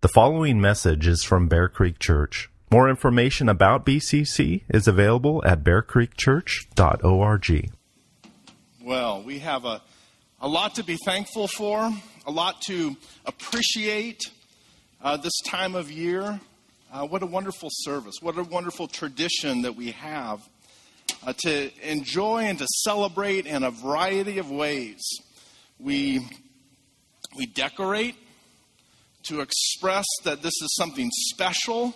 The following message is from Bear Creek Church. More information about BCC is available at bearcreekchurch.org. Well, we have a, a lot to be thankful for, a lot to appreciate uh, this time of year. Uh, what a wonderful service. What a wonderful tradition that we have uh, to enjoy and to celebrate in a variety of ways. We, we decorate to express that this is something special.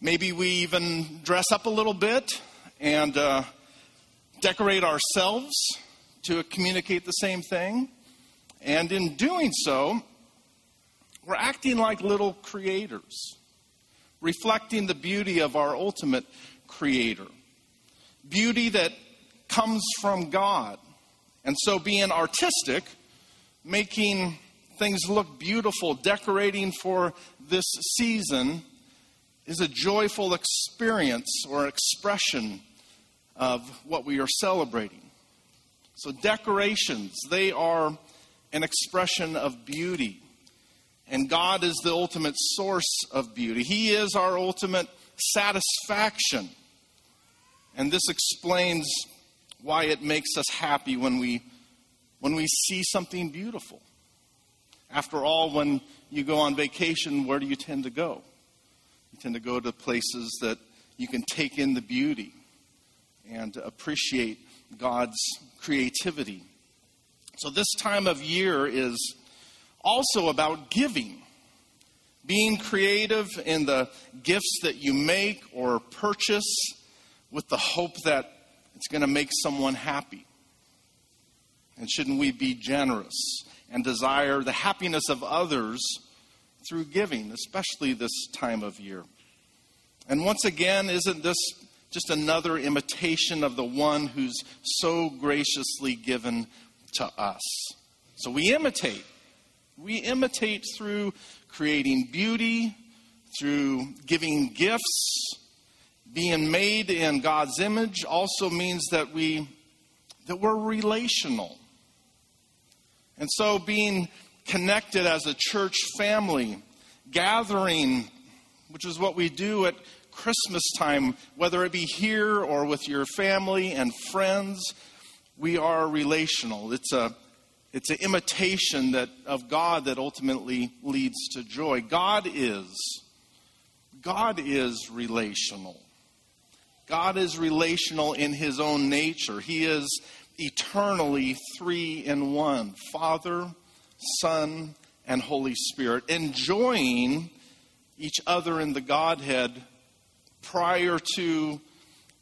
Maybe we even dress up a little bit and uh, decorate ourselves to communicate the same thing. And in doing so, we're acting like little creators, reflecting the beauty of our ultimate creator. Beauty that comes from God. And so, being artistic, making things look beautiful, decorating for this season, is a joyful experience or expression of what we are celebrating. So, decorations, they are an expression of beauty. And God is the ultimate source of beauty. He is our ultimate satisfaction. And this explains why it makes us happy when we, when we see something beautiful. After all, when you go on vacation, where do you tend to go? You tend to go to places that you can take in the beauty and appreciate God's creativity. So, this time of year is also about giving, being creative in the gifts that you make or purchase with the hope that it's going to make someone happy. And shouldn't we be generous and desire the happiness of others through giving, especially this time of year? And once again, isn't this just another imitation of the one who's so graciously given to us? So we imitate. We imitate through creating beauty, through giving gifts. Being made in God's image also means that we that we're relational. And so, being connected as a church family, gathering, which is what we do at Christmas time, whether it be here or with your family and friends, we are relational. It's a it's an imitation that of God that ultimately leads to joy. God is God is relational. God is relational in his own nature. He is eternally three in one Father, Son, and Holy Spirit, enjoying each other in the Godhead prior to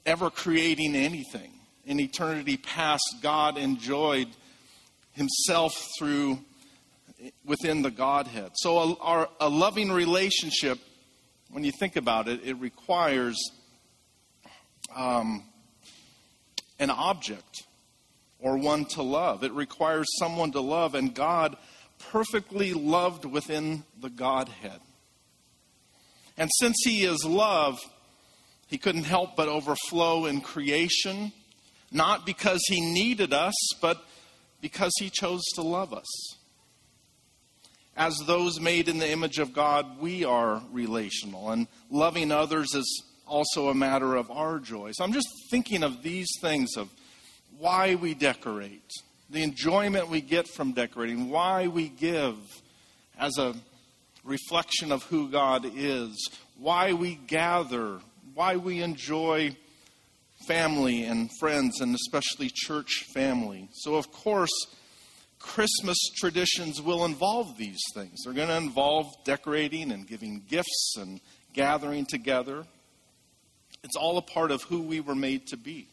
ever creating anything. In eternity past, God enjoyed himself through within the Godhead. So, a, our, a loving relationship, when you think about it, it requires um, an object or one to love. It requires someone to love, and God perfectly loved within the Godhead. And since He is love, He couldn't help but overflow in creation, not because He needed us, but because He chose to love us. As those made in the image of God, we are relational, and loving others is also a matter of our joy. So I'm just thinking of these things of why we decorate, the enjoyment we get from decorating, why we give as a reflection of who God is, why we gather, why we enjoy family and friends, and especially church family. So, of course, Christmas traditions will involve these things. They're going to involve decorating and giving gifts and gathering together. It's all a part of who we were made to be.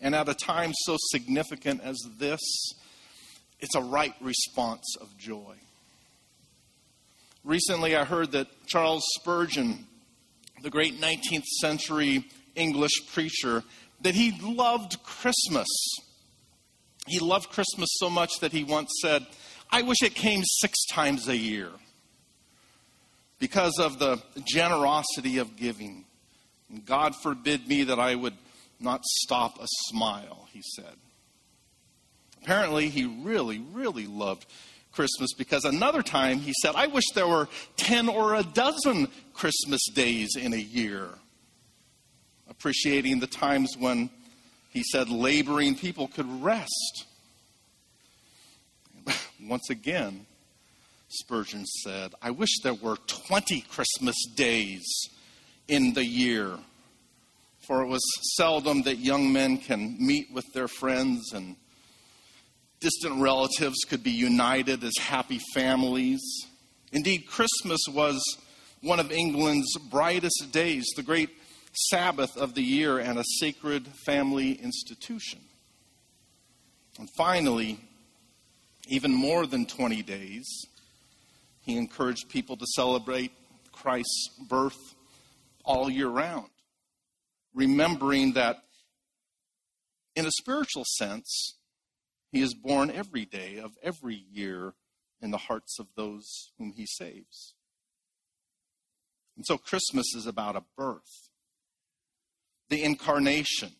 And at a time so significant as this, it's a right response of joy. Recently, I heard that Charles Spurgeon, the great 19th century English preacher, that he loved Christmas. He loved Christmas so much that he once said, I wish it came six times a year because of the generosity of giving. And God forbid me that I would not stop a smile, he said. Apparently, he really, really loved Christmas because another time he said, I wish there were 10 or a dozen Christmas days in a year. Appreciating the times when he said laboring people could rest. Once again, Spurgeon said, I wish there were 20 Christmas days in the year. For it was seldom that young men can meet with their friends and distant relatives could be united as happy families. Indeed, Christmas was one of England's brightest days, the great Sabbath of the year, and a sacred family institution. And finally, even more than 20 days, he encouraged people to celebrate Christ's birth all year round, remembering that in a spiritual sense, he is born every day of every year in the hearts of those whom he saves. And so Christmas is about a birth, the incarnation.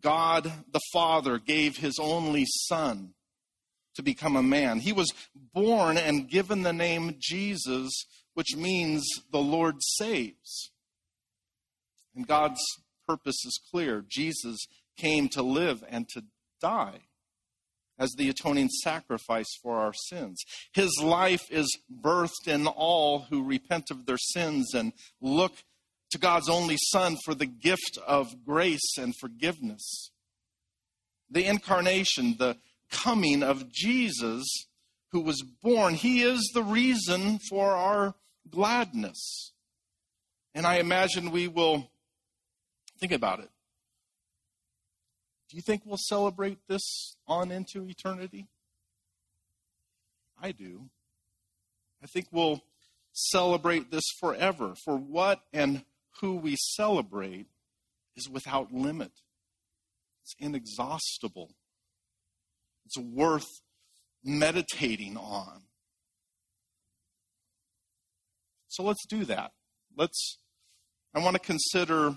God the Father gave his only Son to become a man. He was born and given the name Jesus, which means the Lord saves. And God's purpose is clear. Jesus came to live and to die as the atoning sacrifice for our sins. His life is birthed in all who repent of their sins and look to God's only Son for the gift of grace and forgiveness. The incarnation, the coming of Jesus, who was born, he is the reason for our gladness. And I imagine we will think about it. Do you think we'll celebrate this on into eternity? I do. I think we'll celebrate this forever. For what and who we celebrate is without limit, it's inexhaustible, it's worth meditating on. So let's do that. Let's, I want to consider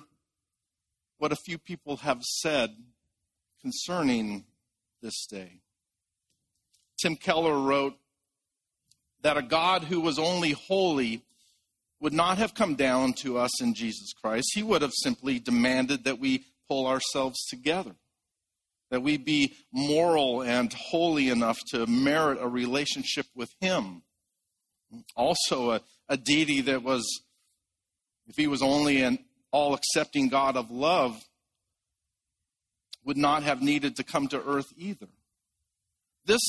what a few people have said concerning this day. Tim Keller wrote that a God who was only holy would not have come down to us in Jesus Christ. He would have simply demanded that we pull ourselves together, that we be moral and holy enough to merit a relationship with Him. Also, a, a deity that was, if He was only an all accepting God of love, would not have needed to come to earth either. This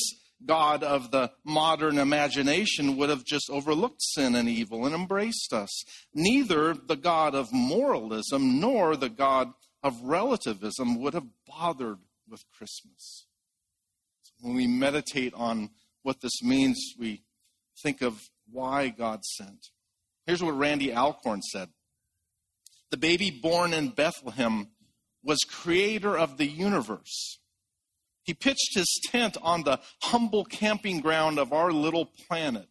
God of the modern imagination would have just overlooked sin and evil and embraced us. Neither the God of moralism nor the God of relativism would have bothered with Christmas. When we meditate on what this means, we think of why God sent. Here's what Randy Alcorn said The baby born in Bethlehem was creator of the universe. He pitched his tent on the humble camping ground of our little planet.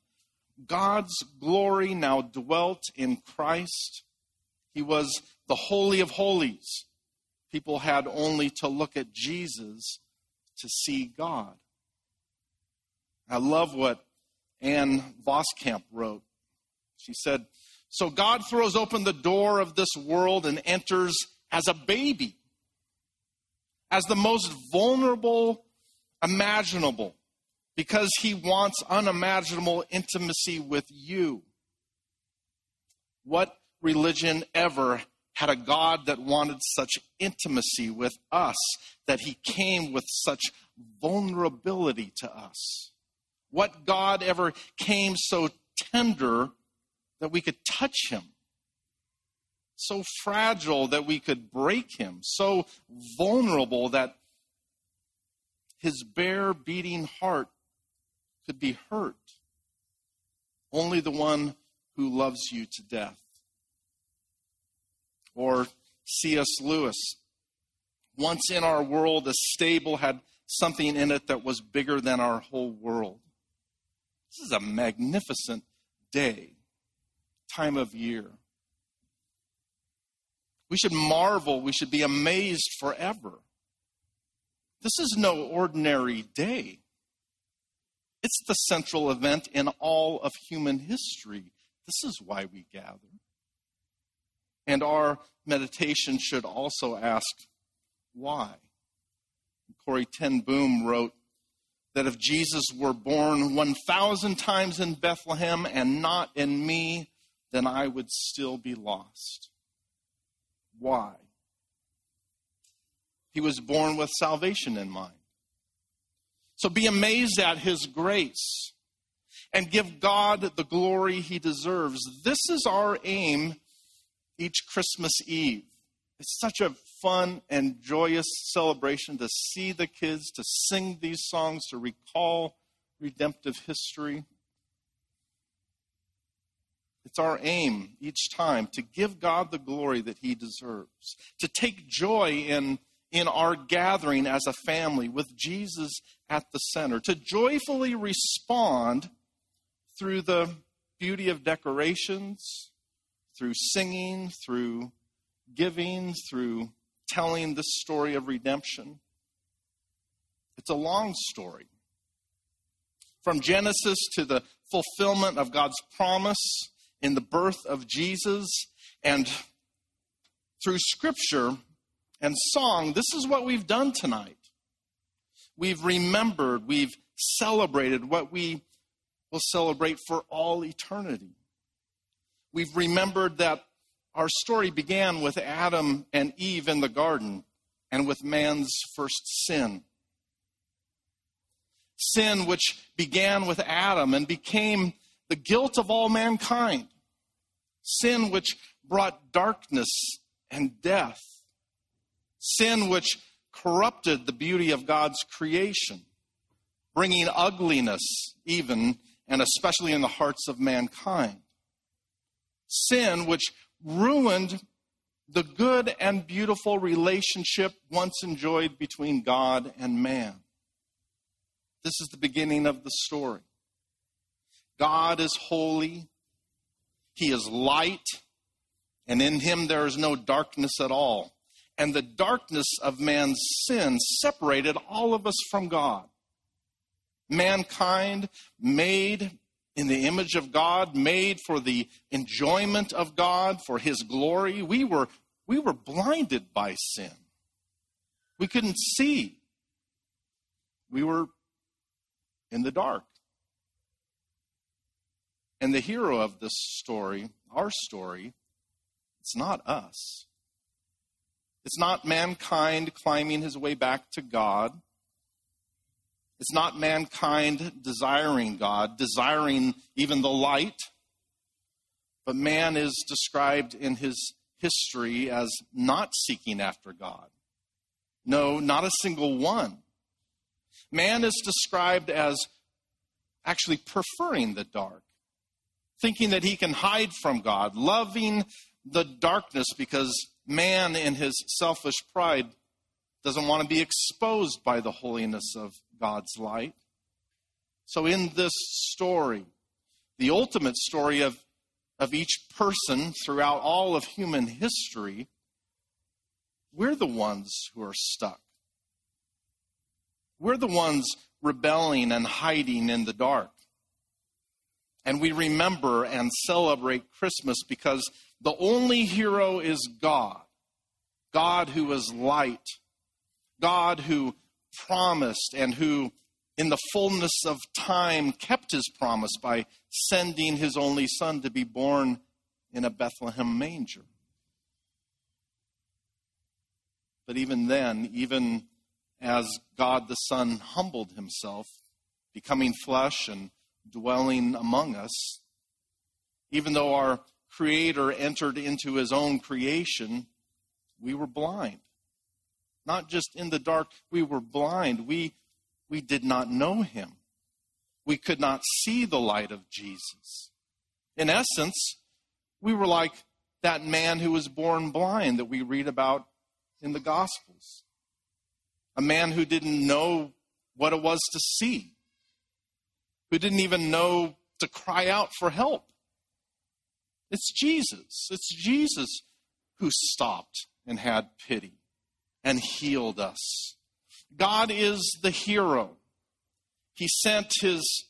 God's glory now dwelt in Christ. He was the Holy of Holies. People had only to look at Jesus to see God. I love what Ann Voskamp wrote. She said, So God throws open the door of this world and enters as a baby as the most vulnerable imaginable because he wants unimaginable intimacy with you. What religion ever had a God that wanted such intimacy with us, that he came with such vulnerability to us? What God ever came so tender that we could touch him? so fragile that we could break him, so vulnerable that his bare beating heart could be hurt. Only the one who loves you to death. Or C.S. Lewis. Once in our world, a stable had something in it that was bigger than our whole world. This is a magnificent day, time of year. We should marvel. We should be amazed forever. This is no ordinary day. It's the central event in all of human history. This is why we gather. And our meditation should also ask why. Corrie Ten Boom wrote that if Jesus were born 1,000 times in Bethlehem and not in me, then I would still be lost. Why? He was born with salvation in mind. So be amazed at his grace and give God the glory he deserves. This is our aim each Christmas Eve. It's such a fun and joyous celebration to see the kids, to sing these songs, to recall redemptive history. It's our aim each time to give God the glory that He deserves, to take joy in, in our gathering as a family with Jesus at the center, to joyfully respond through the beauty of decorations, through singing, through giving, through telling the story of redemption. It's a long story. From Genesis to the fulfillment of God's promise in the birth of Jesus and through scripture and song, this is what we've done tonight. We've remembered, we've celebrated what we will celebrate for all eternity. We've remembered that our story began with Adam and Eve in the garden and with man's first sin. Sin, which began with Adam and became the guilt of all mankind. Sin, which brought darkness and death. Sin, which corrupted the beauty of God's creation, bringing ugliness, even and especially in the hearts of mankind. Sin, which ruined the good and beautiful relationship once enjoyed between God and man. This is the beginning of the story. God is holy, He is light, and in Him there is no darkness at all. And the darkness of man's sin separated all of us from God. Mankind made in the image of God, made for the enjoyment of God, for His glory. We were, we were blinded by sin. We couldn't see. We were in the dark. And the hero of this story, our story, it's not us. It's not mankind climbing his way back to God. It's not mankind desiring God, desiring even the light, but man is described in his history as not seeking after God. No, not a single one. Man is described as actually preferring the dark, thinking that he can hide from God, loving the darkness because man, in his selfish pride, doesn't want to be exposed by the holiness of God's light. So, in this story, the ultimate story of, of each person throughout all of human history, we're the ones who are stuck. We're the ones rebelling and hiding in the dark. And we remember and celebrate Christmas because the only hero is God. God who is light. God who promised and who, in the fullness of time, kept his promise by sending his only son to be born in a Bethlehem manger. But even then, even as God the Son humbled himself, becoming flesh and dwelling among us, even though our Creator entered into his own creation, we were blind not just in the dark, we were blind. We, we did not know him. We could not see the light of Jesus. In essence, we were like that man who was born blind that we read about in the Gospels. A man who didn't know what it was to see, who didn't even know to cry out for help. It's Jesus. It's Jesus who stopped and had pity and healed us. God is the hero. He sent his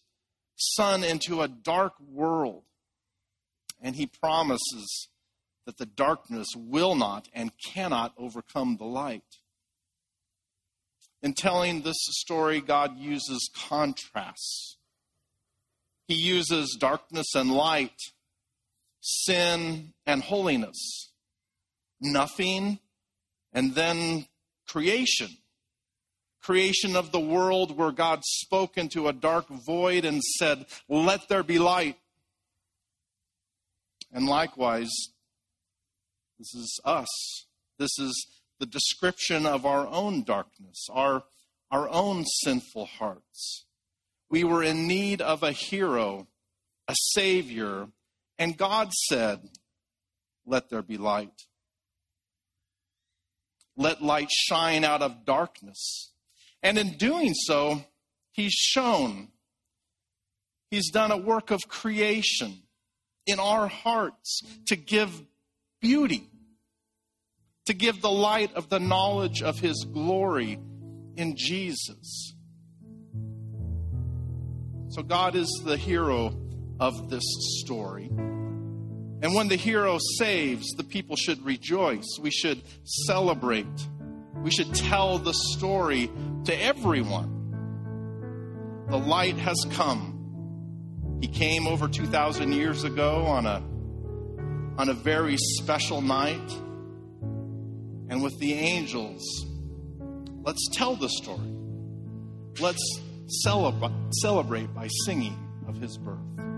son into a dark world. And he promises that the darkness will not and cannot overcome the light. In telling this story, God uses contrasts. He uses darkness and light, sin and holiness, nothing, and then creation. Creation of the world where God spoke into a dark void and said, Let there be light. And likewise, this is us. This is the description of our own darkness, our, our own sinful hearts. We were in need of a hero, a savior, and God said, Let there be light. Let light shine out of darkness. And in doing so, He's shown, He's done a work of creation in our hearts to give beauty, to give the light of the knowledge of His glory in Jesus. So God is the hero of this story. And when the hero saves, the people should rejoice. We should celebrate. We should tell the story to everyone. The light has come. He came over 2,000 years ago on a, on a very special night. And with the angels, let's tell the story. Let's celebrate by singing of his birth.